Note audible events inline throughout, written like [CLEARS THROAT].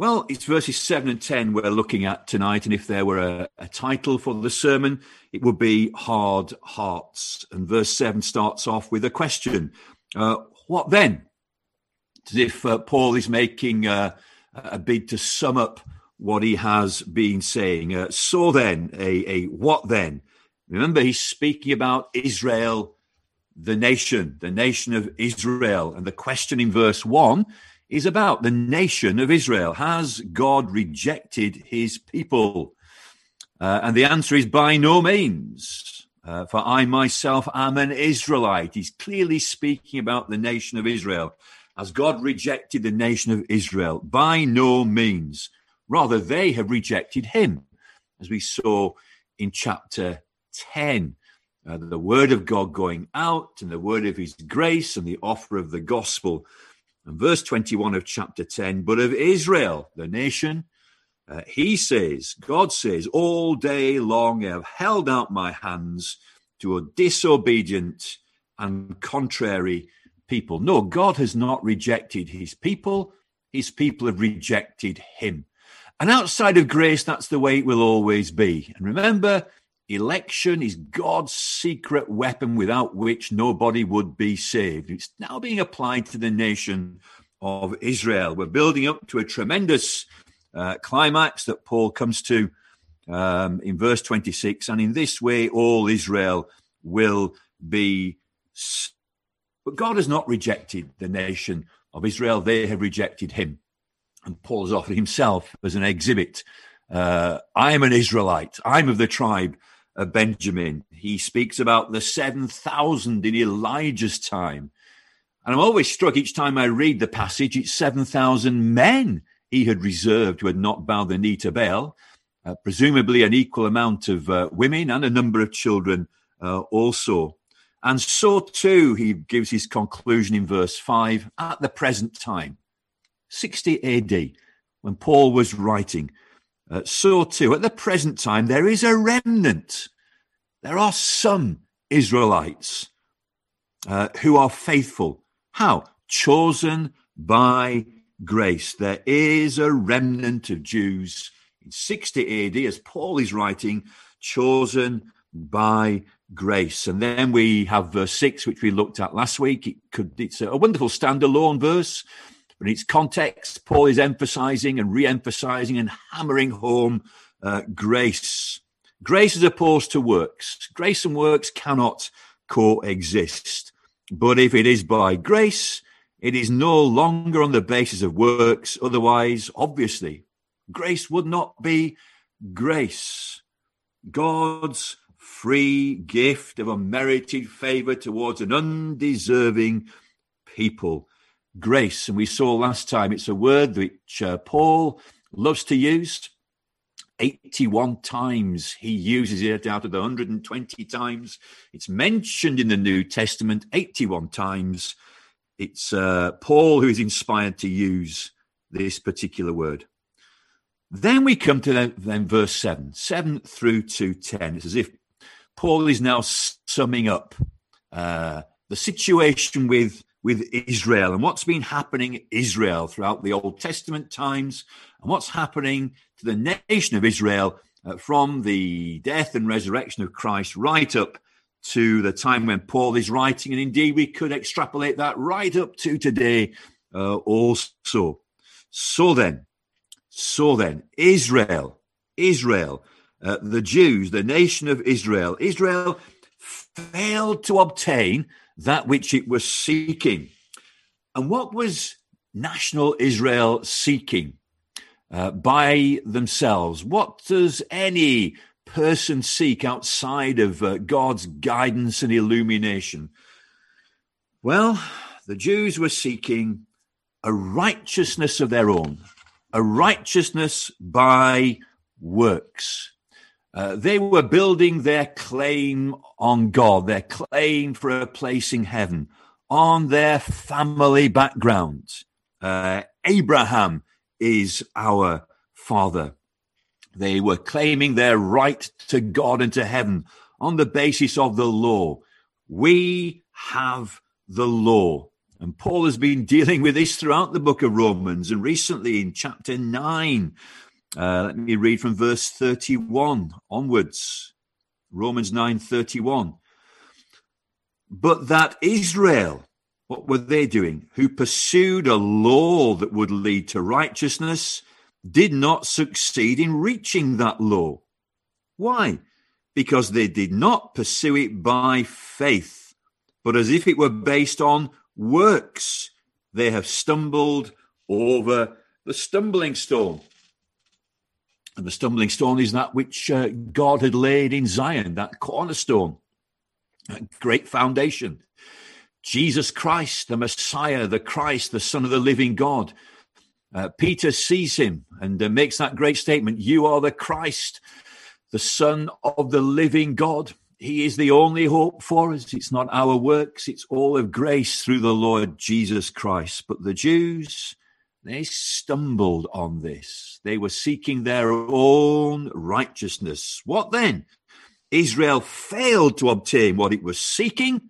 Well, it's verses 7 and 10 we're looking at tonight. And if there were a, a, title for the sermon, it would be Hard Hearts. And verse 7 starts off with a question uh, What then? As if uh, Paul is making uh, a bid to sum up what he has been saying. Uh, so then, a, a what then? Remember, he's speaking about Israel, the nation, the nation of Israel. And the question in verse 1 is about the nation of Israel. Has God rejected his people? Uh, and the answer is by no means. Uh, for I myself am an Israelite. He's clearly speaking about the nation of Israel. Has God rejected the nation of Israel? By no means. Rather, they have rejected him, as we saw in chapter 10. Uh, the word of God going out and the word of his grace and the offer of the gospel and verse 21 of chapter 10, but of Israel, the nation, uh, he says, God says, all day long I have held out my hands to a disobedient and contrary people. No, God has not rejected his people. His people have rejected him. And outside of grace, that's the way it will always be. And remember, Election is God's secret weapon without which nobody would be saved. It's now being applied to the nation of Israel. We're building up to a tremendous uh, climax that Paul comes to um, in verse 26. And in this way, all Israel will be. But God has not rejected the nation of Israel, they have rejected him. And Paul has offered himself as an exhibit. Uh, I am an Israelite, I'm of the tribe Benjamin. He speaks about the 7,000 in Elijah's time. And I'm always struck each time I read the passage, it's 7,000 men he had reserved who had not bowed the knee to Baal, uh, presumably an equal amount of uh, women and a number of children uh, also. And so too, he gives his conclusion in verse 5 at the present time, 60 AD, when Paul was writing. Uh, so too, at the present time, there is a remnant. There are some Israelites uh, who are faithful. How? Chosen by grace. There is a remnant of Jews in 60 AD, as Paul is writing, chosen by grace. And then we have verse 6, which we looked at last week. It could, it's a wonderful standalone verse. But in its context, Paul is emphasizing and re emphasizing and hammering home uh, grace. Grace as opposed to works. Grace and works cannot coexist. But if it is by grace, it is no longer on the basis of works. Otherwise, obviously, grace would not be grace. God's free gift of unmerited favor towards an undeserving people grace. And we saw last time it's a word which uh, Paul loves to use. 81 times he uses it out of the 120 times it's mentioned in the New Testament, 81 times. It's uh, Paul who is inspired to use this particular word. Then we come to the, then verse 7, 7 through to 10. It's as if Paul is now summing up uh, the situation with with Israel and what's been happening in Israel throughout the Old Testament times and what's happening to the nation of Israel uh, from the death and resurrection of Christ right up to the time when Paul is writing. And indeed, we could extrapolate that right up to today uh, also. So then, so then, Israel, Israel, uh, the Jews, the nation of Israel, Israel failed to obtain that which it was seeking. And what was national Israel seeking uh, by themselves? What does any person seek outside of uh, God's guidance and illumination? Well, the Jews were seeking a righteousness of their own, a righteousness by works. Uh, they were building their claim on God, their claim for a place in heaven, on their family background. Uh, Abraham is our father. They were claiming their right to God and to heaven on the basis of the law. We have the law. And Paul has been dealing with this throughout the book of Romans and recently in chapter 9. Uh, let me read from verse 31 onwards. Romans 9:31. But that Israel, what were they doing? Who pursued a law that would lead to righteousness, did not succeed in reaching that law. Why? Because they did not pursue it by faith, but as if it were based on works. They have stumbled over the stumbling stone. And the stumbling stone is that which uh, God had laid in Zion, that cornerstone, that great foundation. Jesus Christ, the Messiah, the Christ, the Son of the living God. Uh, Peter sees him and uh, makes that great statement You are the Christ, the Son of the living God. He is the only hope for us. It's not our works, it's all of grace through the Lord Jesus Christ. But the Jews, they stumbled on this. They were seeking their own righteousness. What then? Israel failed to obtain what it was seeking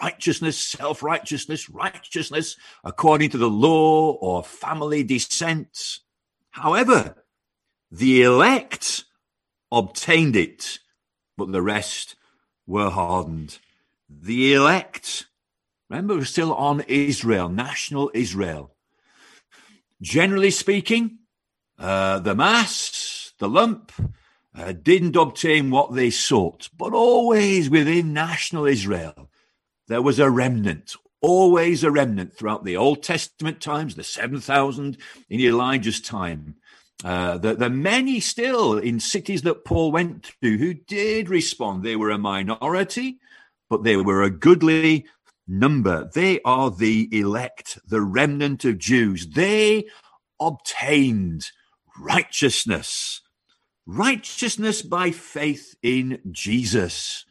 righteousness, self righteousness, righteousness according to the law or family descent. However, the elect obtained it, but the rest were hardened. The elect, remember, we're still on Israel, national Israel. Generally speaking, uh, the mass, the lump, uh, didn't obtain what they sought, but always within national Israel, there was a remnant, always a remnant throughout the Old Testament times, the 7,000 in Elijah's time. Uh, the, the many still in cities that Paul went to who did respond. They were a minority, but they were a goodly number. They are the elect, the remnant of Jews. They obtained righteousness, righteousness by faith in Jesus,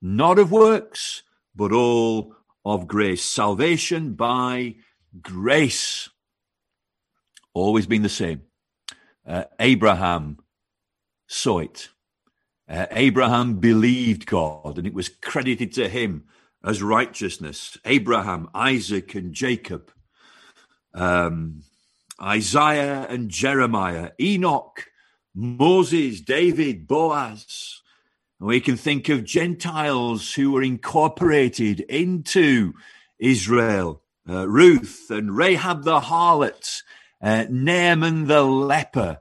not of works, but all of grace. Salvation by grace. Always been the same. Uh, Abraham saw it. Uh, Abraham believed God and it was credited to him as righteousness. Abraham, Isaac, and Jacob, um, Isaiah and Jeremiah, Enoch, Moses, David, Boaz. We can think of Gentiles who were incorporated into Israel, uh, Ruth and Rahab the harlot, uh, Naaman the leper,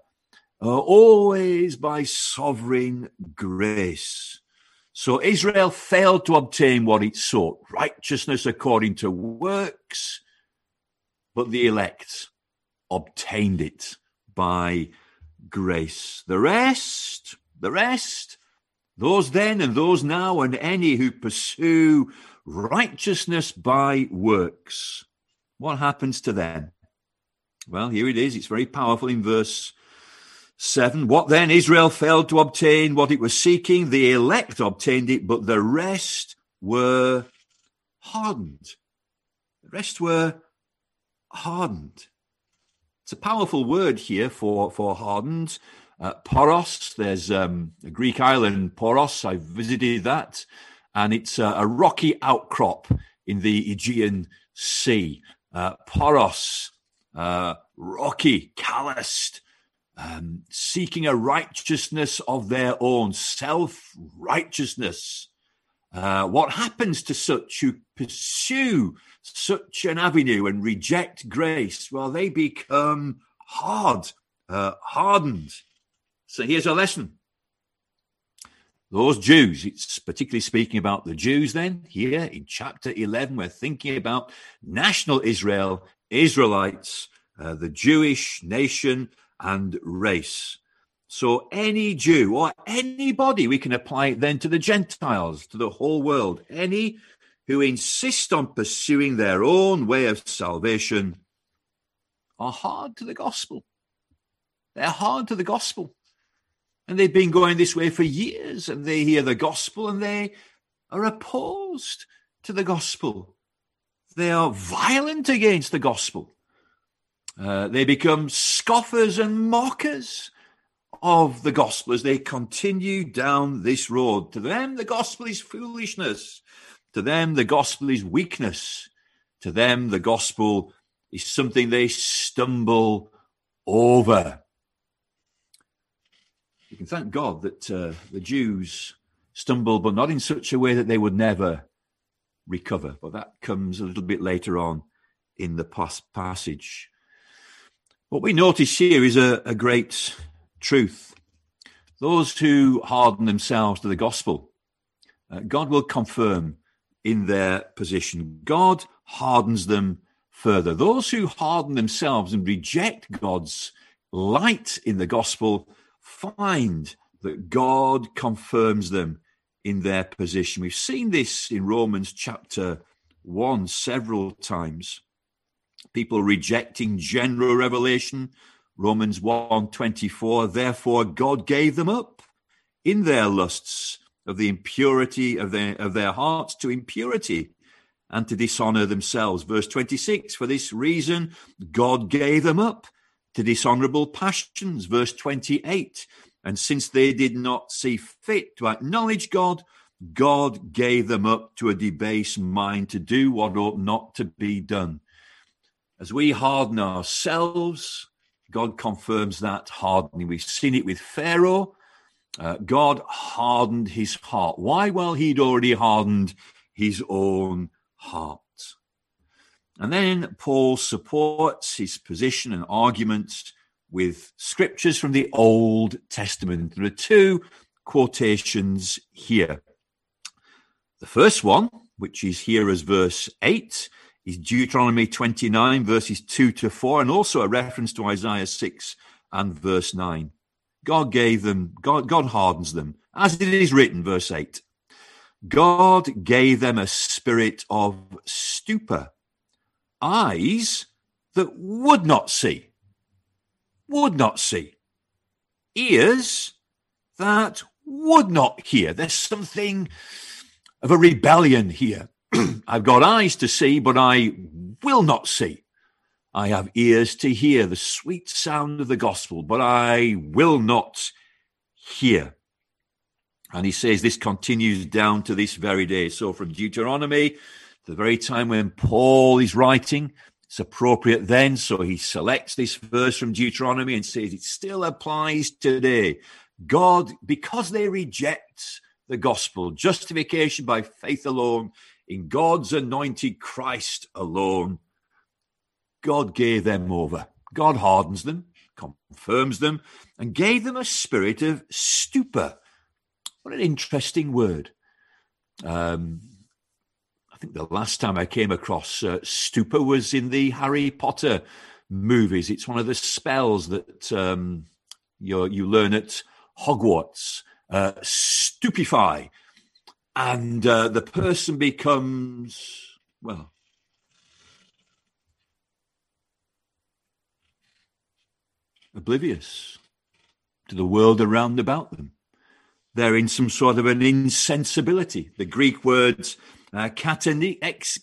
uh, always by sovereign grace. So Israel failed to obtain what it sought, righteousness according to works, but the elect obtained it by grace. The rest, the rest, those then and those now and any who pursue righteousness by works, what happens to them? Well, here it is. It's very powerful in verse 7. What then? Israel failed to obtain what it was seeking. The elect obtained it, but the rest were hardened. The rest were hardened. It's a powerful word here for, for hardened. Uh, poros, there's um, a Greek island, Poros. I visited that, and it's a, a rocky outcrop in the Aegean Sea. Uh, poros uh, rocky, calloused, um, seeking a righteousness of their own, self righteousness. Uh, what happens to such who pursue such an avenue and reject grace? Well, they become hard, uh, hardened. So here's a lesson. Those Jews, it's particularly speaking about the Jews then, here in chapter 11, we're thinking about national Israel Israelites, uh, the Jewish nation and race. So any Jew or anybody, we can apply it then to the Gentiles, to the whole world. Any who insist on pursuing their own way of salvation are hard to the gospel. They're hard to the gospel. And they've been going this way for years, and they hear the gospel and they are opposed to the gospel. They are violent against the gospel. Uh, they become scoffers and mockers of the gospel as they continue down this road. To them, the gospel is foolishness. To them, the gospel is weakness. To them, the gospel is something they stumble over. You can thank God that uh, the Jews stumbled, but not in such a way that they would never recover. But that comes a little bit later on in the passage. What we notice here is a, a great truth. Those who harden themselves to the gospel, uh, God will confirm in their position. God hardens them further. Those who harden themselves and reject God's light in the gospel find that God confirms them in their position. We've seen this in Romans chapter 1 several times. People rejecting general revelation. Romans 1:24 Therefore God gave them up in their lusts of the impurity of their of their hearts to impurity and to dishonor themselves. Verse 26 For this reason God gave them up to dishonorable passions. Verse 28 And since they did not see fit to acknowledge God, God gave them up to a debased mind to do what ought not to be done. As we harden ourselves, God confirms that hardening. We've seen it with Pharaoh. Uh, God hardened his heart. Why? Well, he'd already hardened his own heart. And then Paul supports his position and arguments with scriptures from the Old Testament. There are two quotations here. The first one, which is here as verse 8, is Deuteronomy 29, verses 2 to 4, and also a reference to Isaiah 6 and verse 9. God gave them, God, God hardens them, as it is written, verse 8. God gave them a spirit of stupor, eyes that would not see, would not see, ears that would not hear. There's something of a rebellion here. [CLEARS THROAT] I've got eyes to see, but I will not see. I have ears to hear the sweet sound of the gospel, but I will not hear. And he says this continues down to this very day. So from Deuteronomy, the very time when Paul is writing, it's appropriate then. So he selects this verse from Deuteronomy and says it still applies today. God, because they reject the gospel, justification by faith alone, in God's anointed Christ alone, God gave them over. God hardens them, confirms them, and gave them a spirit of stupor. What an interesting word. Um, I think the last time I came across uh, stupor was in the Harry Potter movies. It's one of the spells that um, you learn at Hogwarts uh, stupefy, and uh, the person becomes well. Oblivious to the world around about them. They're in some sort of an insensibility. The Greek words uh, katanyxis,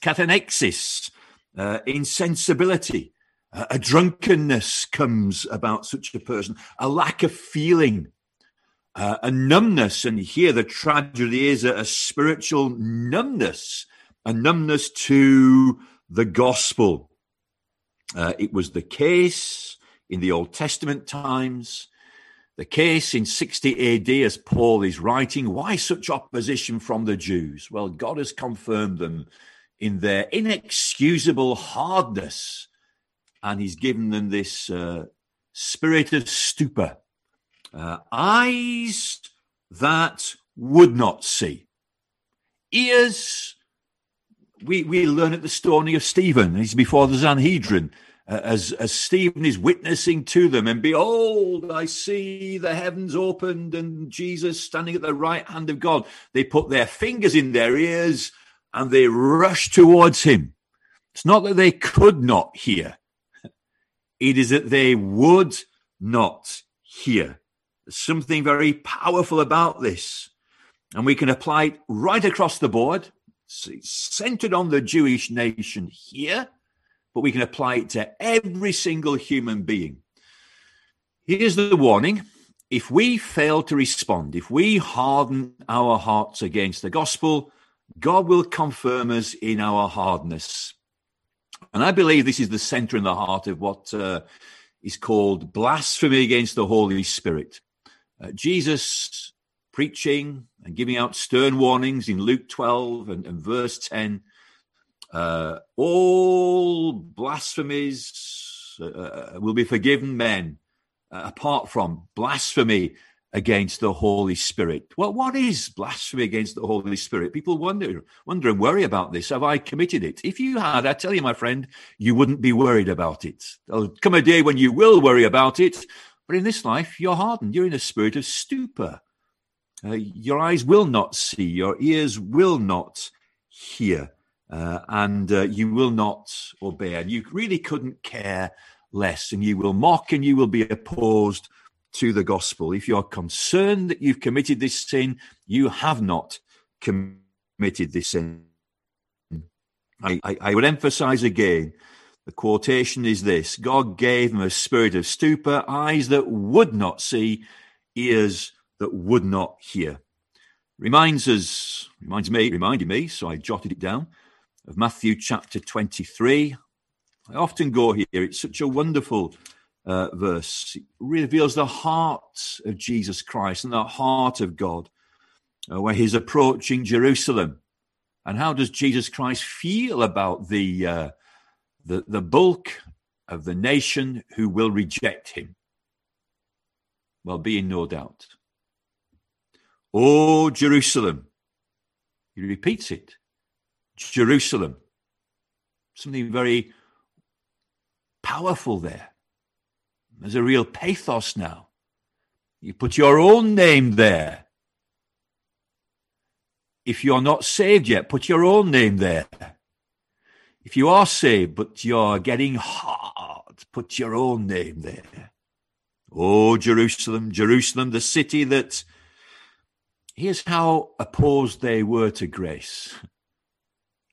uh, insensibility. A drunkenness comes about such a person, a lack of feeling, uh, a numbness. And here the tragedy is a, a spiritual numbness, a numbness to the gospel. Uh, it was the case in the Old Testament times, the case in 60 AD as Paul is writing. Why such opposition from the Jews? Well, God has confirmed them in their inexcusable hardness, and He's given them this uh, spirit of stupor uh, eyes that would not see, ears. We, we learn at the stoning of Stephen, he's before the Sanhedrin, uh, as, as Stephen is witnessing to them, and behold, I see the heavens opened and Jesus standing at the right hand of God. They put their fingers in their ears and they rush towards him. It's not that they could not hear, it is that they would not hear. Something very powerful about this. And we can apply it right across the board. It's centered on the Jewish nation here, but we can apply it to every single human being. Here's the warning if we fail to respond, if we harden our hearts against the gospel, God will confirm us in our hardness. And I believe this is the center and the heart of what uh, is called blasphemy against the Holy Spirit. Uh, Jesus preaching and giving out stern warnings in Luke 12 and, and verse 10. Uh, all blasphemies uh, uh, will be forgiven men uh, apart from blasphemy against the Holy Spirit. Well, what is blasphemy against the Holy Spirit? People wonder, wonder and worry about this. Have I committed it? If you had, I tell you, my friend, you wouldn't be worried about it. There'll come a day when you will worry about it. But in this life, you're hardened. You're in a spirit of stupor. Uh, your eyes will not see, your ears will not hear, uh, and uh, you will not obey. And you really couldn't care less, and you will mock and you will be opposed to the gospel. If you're concerned that you've committed this sin, you have not committed this sin. I, I, I would emphasize again the quotation is this God gave them a spirit of stupor, eyes that would not see, ears that would not hear. Reminds us, reminds me, reminded me, so I jotted it down, of Matthew chapter 23. I often go here, it's such a wonderful uh, verse. It reveals the heart of Jesus Christ and the heart of God, uh, where he's approaching Jerusalem. And how does Jesus Christ feel about the, uh, the, the bulk of the nation who will reject him? Well, be in no doubt. Oh, Jerusalem. He repeats it. Jerusalem. Something very powerful there. There's a real pathos now. You put your own name there. If you're not saved yet, put your own name there. If you are saved, but you're getting hard, put your own name there. Oh, Jerusalem, Jerusalem, the city that, here's how opposed they were to grace.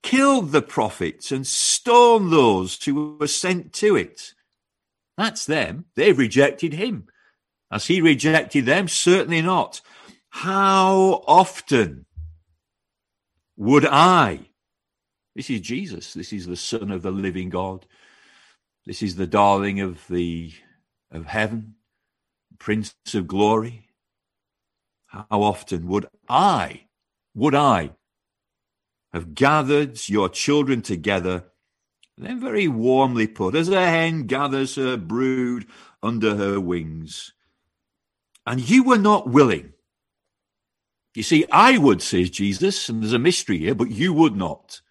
Killed the prophets and stoned those who were sent to it. That's them. They've rejected him. Has he rejected them? Certainly not. How often would I? This is Jesus. This is the Son of the living God. This is the darling of the of heaven, Prince of glory. How often would I, would I have gathered your children together then very warmly put, as a hen gathers her brood under her wings. And you were not willing. You see, I would, says Jesus, and there's a mystery here, but you would not.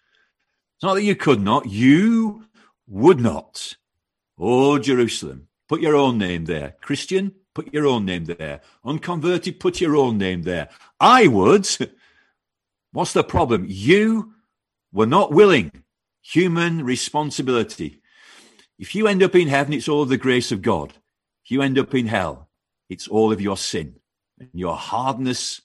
It's not that you could not, you would not. Oh, Jerusalem, put your own name there. Christian, put your own name there. Unconverted, put your own name there. I would. [LAUGHS] What's the problem? You were not willing human responsibility. If you end up in heaven, it's all the grace of God. If you end up in hell, it's all of your sin and your hardness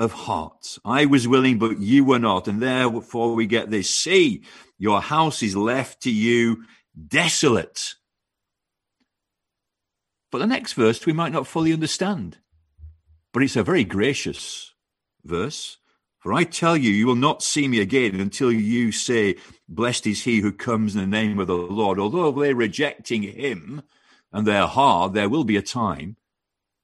of heart. I was willing, but you were not. And therefore we get this. See, your house is left to you desolate. But the next verse we might not fully understand, but it's a very gracious verse. For I tell you, you will not see me again until you say, Blessed is he who comes in the name of the Lord. Although they're rejecting him and they're hard, there will be a time,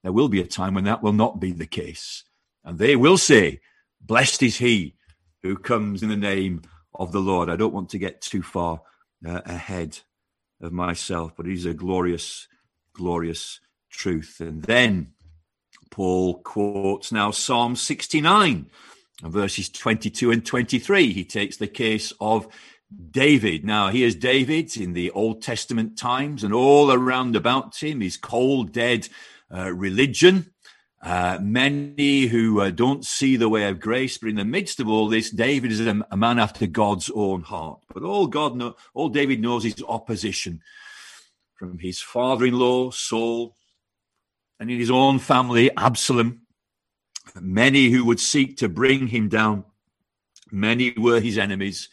there will be a time when that will not be the case. And they will say, Blessed is he who comes in the name of the Lord. I don't want to get too far uh, ahead of myself, but it is a glorious, glorious truth. And then Paul quotes now Psalm 69 verses 22 and 23. He takes the case of David. Now, here's David in the Old Testament times, and all around about him is cold, dead uh, religion. Uh, many who uh, don't see the way of grace, but in the midst of all this, David is a, a man after God's own heart. But all God, know, all David knows is opposition from his father-in-law Saul, and in his own family Absalom, many who would seek to bring him down. Many were his enemies.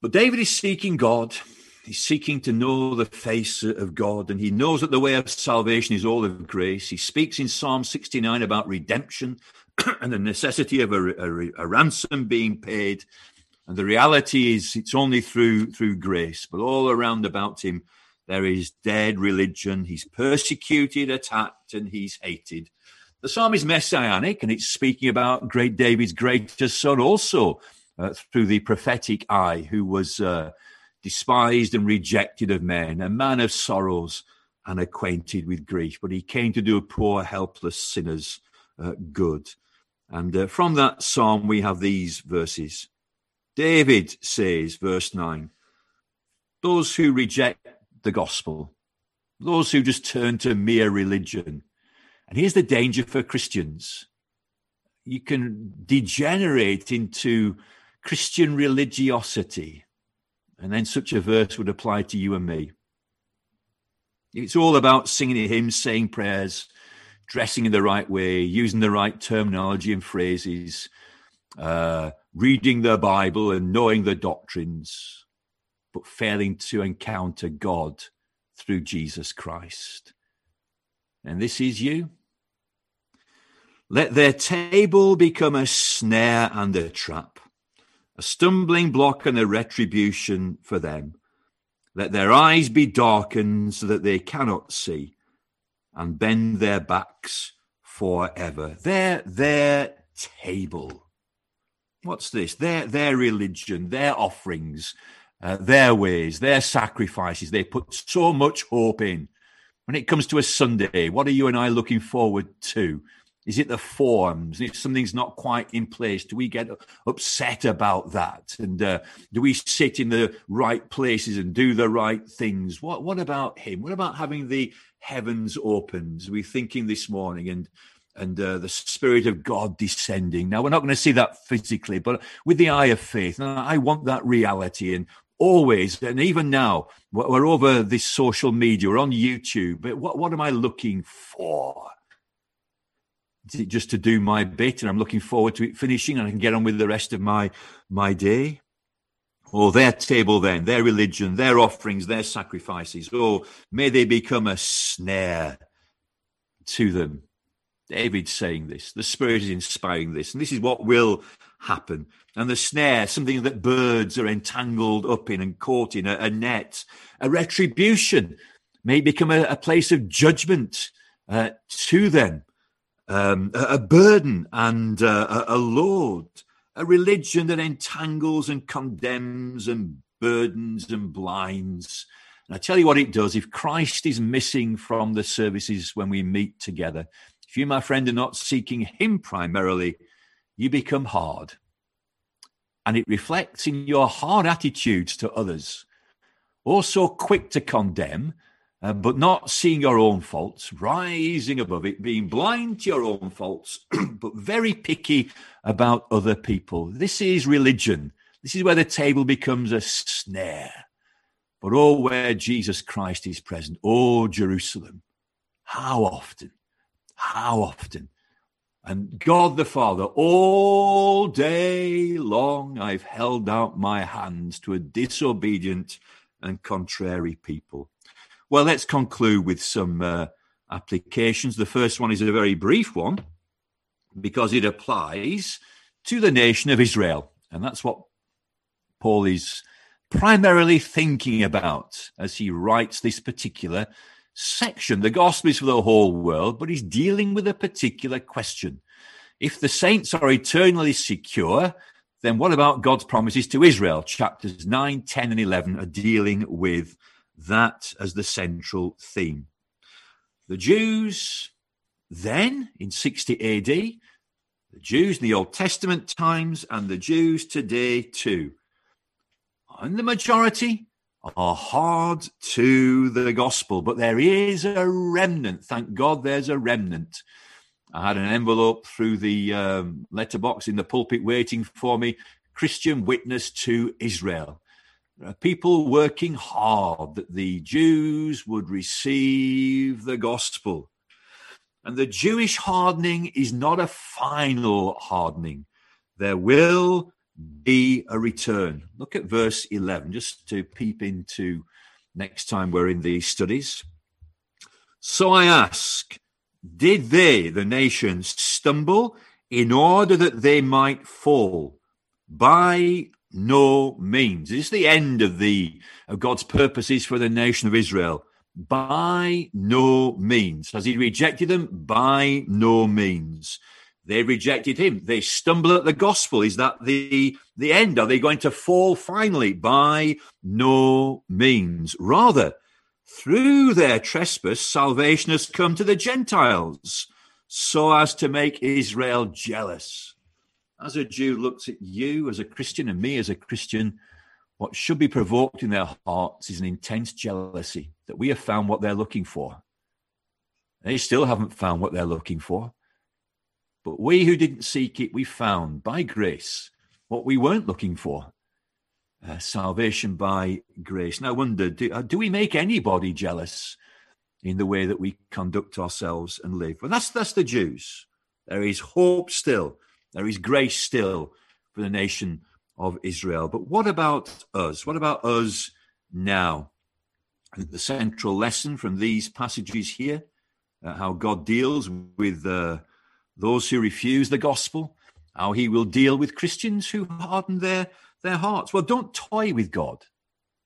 But David is seeking God. He's seeking to know the face of God, and he knows that the way of salvation is all of grace. He speaks in Psalm 69 about redemption [CLEARS THROAT] and the necessity of a, a, a ransom being paid. And the reality is it's only through through grace, but all around about him there is dead religion. He's persecuted, attacked, and he's hated. The psalm is messianic, and it's speaking about great David's greatest son also uh, through the prophetic eye, who was uh, despised and rejected of men, a man of sorrows and acquainted with grief. But he came to do poor, helpless sinners uh, good. And uh, from that psalm, we have these verses. David says, verse 9, those who reject the gospel, those who just turn to mere religion. And here's the danger for Christians you can degenerate into Christian religiosity. And then such a verse would apply to you and me. It's all about singing hymns, saying prayers, dressing in the right way, using the right terminology and phrases, uh, reading the Bible and knowing the doctrines, but failing to encounter God through Jesus Christ. And this is you. Let their table become a snare and a trap, a stumbling block and a retribution for them. Let their eyes be darkened so that they cannot see, and bend their backs forever. Their, their table. What's this? Their, their religion, their offerings, uh, their ways, their sacrifices. They put so much hope in. When it comes to a Sunday, what are you and I looking forward to? Is it the forms? If something's not quite in place, do we get upset about that? And uh, do we sit in the right places and do the right things? What What about him? What about having the heavens opened? We're thinking this morning and and uh, the Spirit of God descending. Now, we're not going to see that physically, but with the eye of faith. And I want that reality. And always, and even now, we're over this social media, we're on YouTube. But what, what am I looking for? It just to do my bit and I'm looking forward to it finishing and I can get on with the rest of my, my day? Or their table then, their religion, their offerings, their sacrifices. Oh, may they become a snare to them. David's saying this. The Spirit is inspiring this. And this is what will happen. And the snare, something that birds are entangled up in and caught in, a, a net, a retribution may become a, a place of judgment uh, to them, um, a, burden and uh, a, a load, a religion that entangles and condemns and burdens and blinds. And I tell you what it does if Christ is missing from the services when we meet together, if you, my friend, are not seeking Him primarily, you become hard. And it reflects in your hard attitudes to others. Also quick to condemn, uh, but not seeing your own faults, rising above it, being blind to your own faults, [CLEARS THROAT] but very picky about other people. This is religion. This is where the table becomes a snare. But oh, where Jesus Christ is present, oh, Jerusalem, how often, how often and God the Father, all day long I've held out my hands to a disobedient and contrary people. Well, let's conclude with some uh, applications. The first one is a very brief one because it applies to the nation of Israel. And that's what Paul is primarily thinking about as he writes this particular section. The gospel is for the whole world, but he's dealing with a particular question. If the saints are eternally secure, then what about God's promises to Israel? Chapters 9, 10, and 11 are dealing with that as the central theme. The Jews then in 60 AD, the Jews in the Old Testament times, and the Jews today too. And the majority are hard to the gospel, but there is a remnant. Thank God there's a remnant. I had an envelope through the um, letterbox in the pulpit waiting for me Christian witness to Israel. Uh, people working hard that the Jews would receive the gospel. And the Jewish hardening is not a final hardening. There will be a return. Look at verse 11, just to peep into next time we're in these studies. So I ask, did they, the nations, stumble in order that they might fall by no means. It's the end of the of God's purposes for the nation of Israel. By no means. Has he rejected them? By no means. They rejected him. They stumble at the gospel. Is that the, the end? Are they going to fall finally? By no means. Rather, through their trespass, salvation has come to the Gentiles so as to make Israel jealous. As a Jew looks at you as a Christian and me as a Christian, what should be provoked in their hearts is an intense jealousy that we have found what they're looking for. They still haven't found what they're looking for. But we who didn't seek it, we found by grace what we weren't looking for uh, salvation by grace. Now, I wonder do, uh, do we make anybody jealous in the way that we conduct ourselves and live? Well, that's, that's the Jews. There is hope still, there is grace still for the nation of Israel. But what about us? What about us now? The central lesson from these passages here, uh, how God deals with uh, those who refuse the gospel, how he will deal with Christians who harden their, their hearts. Well, don't toy with God.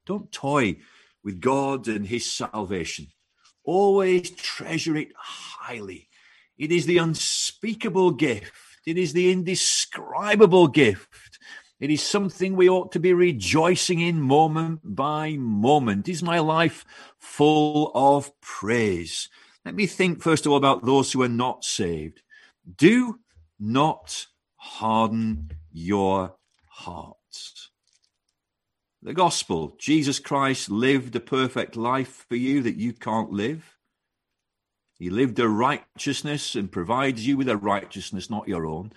Don't toy with God and his salvation. Always treasure it highly. It is the unspeakable gift. It is the indescribable gift. It is something we ought to be rejoicing in moment by moment. Is my life full of praise? Let me think first of all about those who are not saved. Do not harden your hearts. The gospel Jesus Christ lived a perfect life for you that you can't live. He lived a righteousness and provides you with a righteousness not your own.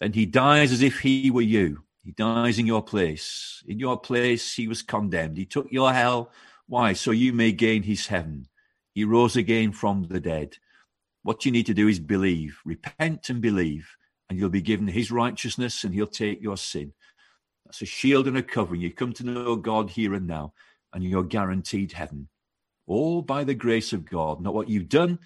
And he dies as if he were you. He dies in your place. In your place, he was condemned. He took your hell. Why? So you may gain his heaven. He rose again from the dead. What you need to do is believe, repent and believe, and you'll be given his righteousness and he'll take your sin. That's a shield and a covering. You come to know God here and now, and you're guaranteed heaven. All by the grace of God, not what you've done,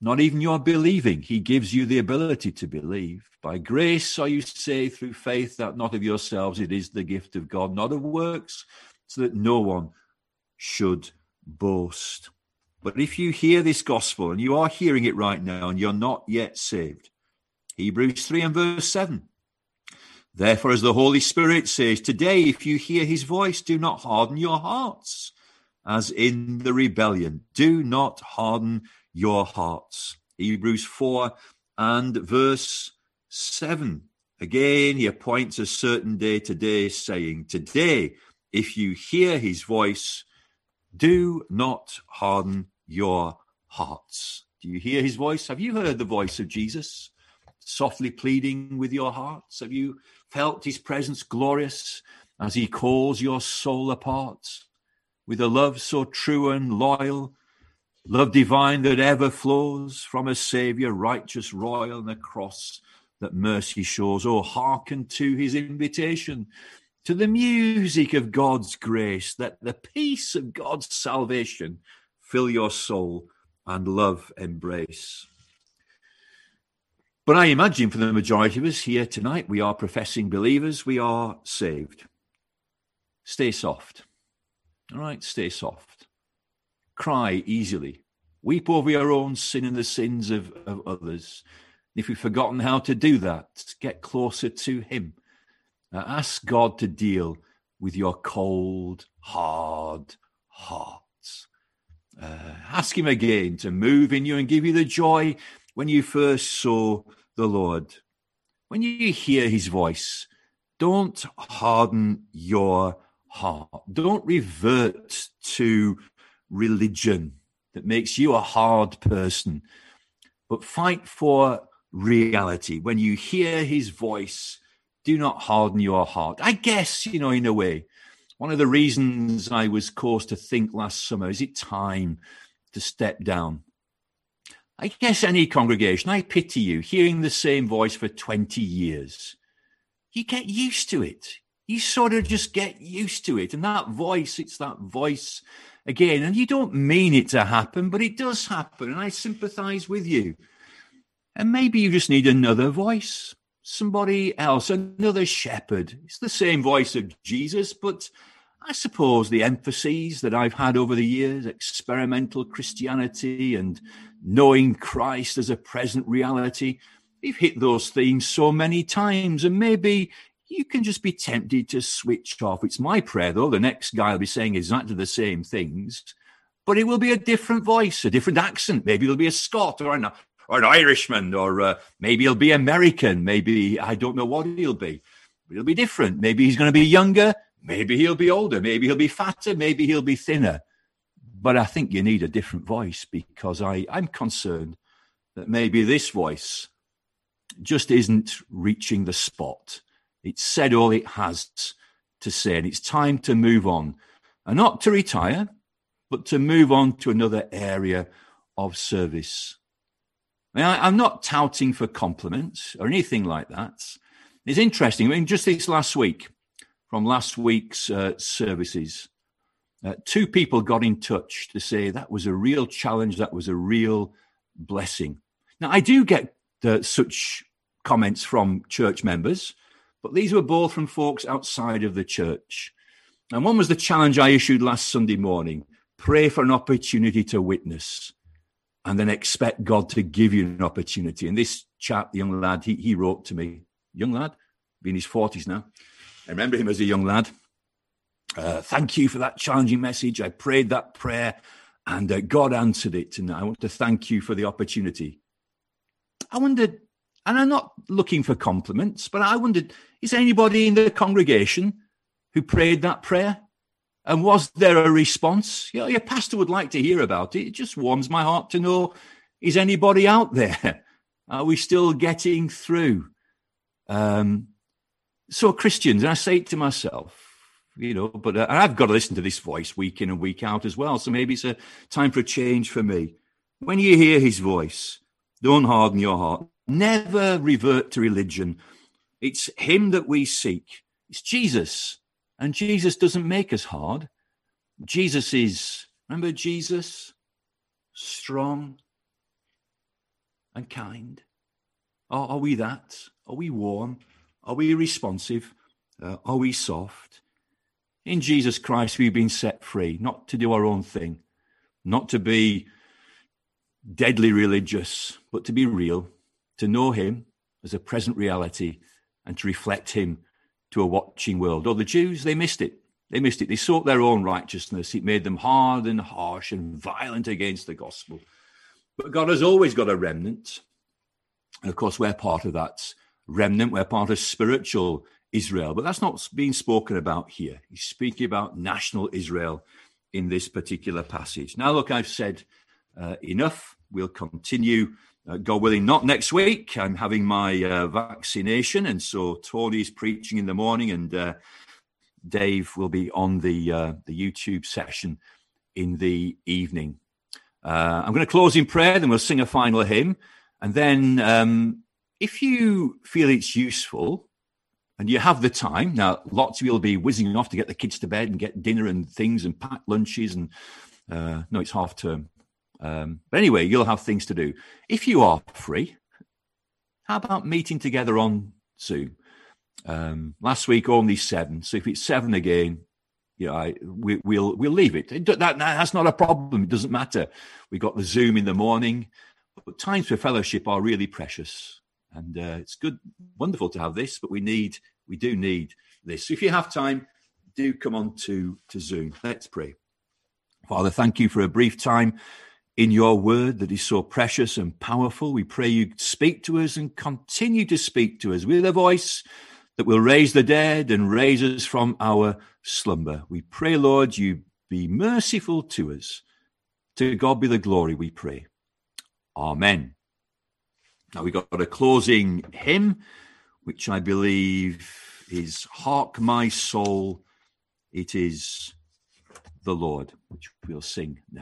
not even your believing. He gives you the ability to believe. By grace are you saved through faith, that not of yourselves, it is the gift of God, not of works, so that no one should boast. But if you hear this gospel, and you are hearing it right now, and you're not yet saved, Hebrews 3 and verse 7. Therefore, as the Holy Spirit says, today, if you hear his voice, do not harden your hearts, as in the rebellion. Do not harden your hearts. Hebrews 4 and verse 7. Again, he appoints a certain day today, saying, Today, if you hear his voice, do not harden your hearts. Do you hear his voice? Have you heard the voice of Jesus softly pleading with your hearts? Have you felt his presence glorious as he calls your soul apart with a love so true and loyal, love divine that ever flows from a Saviour, righteous, royal, and a cross that mercy shows? Oh, hearken to his invitation to the music of God's grace, that the peace of God's salvation fill your soul and love embrace. But I imagine for the majority of us here tonight, we are professing believers, we are saved. Stay soft. All right, stay soft. Cry easily. Weep over your own sin and the sins of, of others. If you've forgotten how to do that, get closer to Him. Uh, ask God to deal with your cold, hard heart. Uh, ask Him again to move in you and give you the joy when you first saw the Lord. When you hear His voice, don't harden your heart. Don't revert to religion that makes you a hard person, but fight for reality. When you hear His voice, do not harden your heart. I guess, you know, in a way, one of the reasons I was caused to think last summer is it time to step down? I guess any congregation, I pity you, hearing the same voice for 20 years. You get used to it. You sort of just get used to it. And that voice, it's that voice again. And you don't mean it to happen, but it does happen. And I sympathize with you. And maybe you just need another voice, somebody else, another shepherd. It's the same voice of Jesus, but I suppose the emphases that I've had over the years, experimental Christianity and knowing Christ as a present reality, we've hit those themes so many times, and maybe you can just be tempted to switch off. It's my prayer, though. The next guy will be saying exactly the same things, but it will be a different voice, a different accent. Maybe it'll be a Scot or an, or an Irishman, or uh, maybe he'll be American. Maybe I don't know what he'll be, but he'll be different. Maybe he's going to be younger. Maybe he'll be older. Maybe he'll be fatter. Maybe he'll be thinner. But I think you need a different voice because I, I'm concerned that maybe this voice just isn't reaching the spot. It's said all it has to say, and it's time to move on. And not to retire, but to move on to another area of service. I am not touting for compliments or anything like that. It's interesting. I mean, just this last week, from last week's uh, services, uh, two people got in touch to say that was a real challenge, that was a real blessing. Now, I do get uh, such comments from church members, but these were both from folks outside of the church. And one was the challenge I issued last Sunday morning pray for an opportunity to witness and then expect God to give you an opportunity. And this chap, the young lad, he, he wrote to me, young lad, be in his 40s now. I remember him as a young lad. Uh, thank you for that challenging message. I prayed that prayer and uh, God answered it. And I want to thank you for the opportunity. I wondered, and I'm not looking for compliments, but I wondered, is anybody in the congregation who prayed that prayer? And was there a response? You know, your pastor would like to hear about it. It just warms my heart to know is anybody out there? [LAUGHS] Are we still getting through? Um, so, Christians, and I say it to myself, you know, but uh, I've got to listen to this voice week in and week out as well. So maybe it's a time for a change for me. When you hear his voice, don't harden your heart. Never revert to religion. It's him that we seek. It's Jesus. And Jesus doesn't make us hard. Jesus is, remember Jesus? Strong and kind. Are, are we that? Are we warm? Are we responsive? Uh, are we soft? In Jesus Christ, we've been set free, not to do our own thing, not to be deadly religious, but to be real, to know Him as a present reality, and to reflect Him to a watching world. Or the Jews, they missed it. They missed it. They sought their own righteousness. It made them hard and harsh and violent against the gospel. But God has always got a remnant. And of course, we're part of that remnant. We're part of spiritual Israel. But that's not being spoken about here. He's speaking about national Israel in this particular passage. Now, look, I've said uh, enough. We'll continue uh, God willing, not next week. I'm having my uh, vaccination, and so Tony's preaching in the morning, and uh, Dave will be on the uh, the YouTube session in the evening. Uh, I'm going to close in prayer, then we'll sing a final hymn, and then um, if you feel it's useful and you have the time, now lots of you will be whizzing off to get the kids to bed and get dinner and things and pack lunches, and uh, no, it's half term um, but anyway, you'll have things to do. If you are free, how about meeting together on Zoom? Um, last week only seven, so if it's seven again, you know, I, we, will we'll leave it. That, that, that's not a problem. It doesn't matter. We got the Zoom in the morning, but times for fellowship are really precious, and uh, it's good, wonderful to have this. But we need, we do need this. So if you have time, do come on to to Zoom. Let's pray. Father, thank you for a brief time in your word that is so precious and powerful. We pray you speak to us and continue to speak to us with a voice that will raise the dead and raise us from our slumber. We pray, Lord, you be merciful to us. To God be the glory, we pray. Amen. Now we've got a closing hymn, which I believe is Hark My Soul, it is the Lord, which we'll sing now.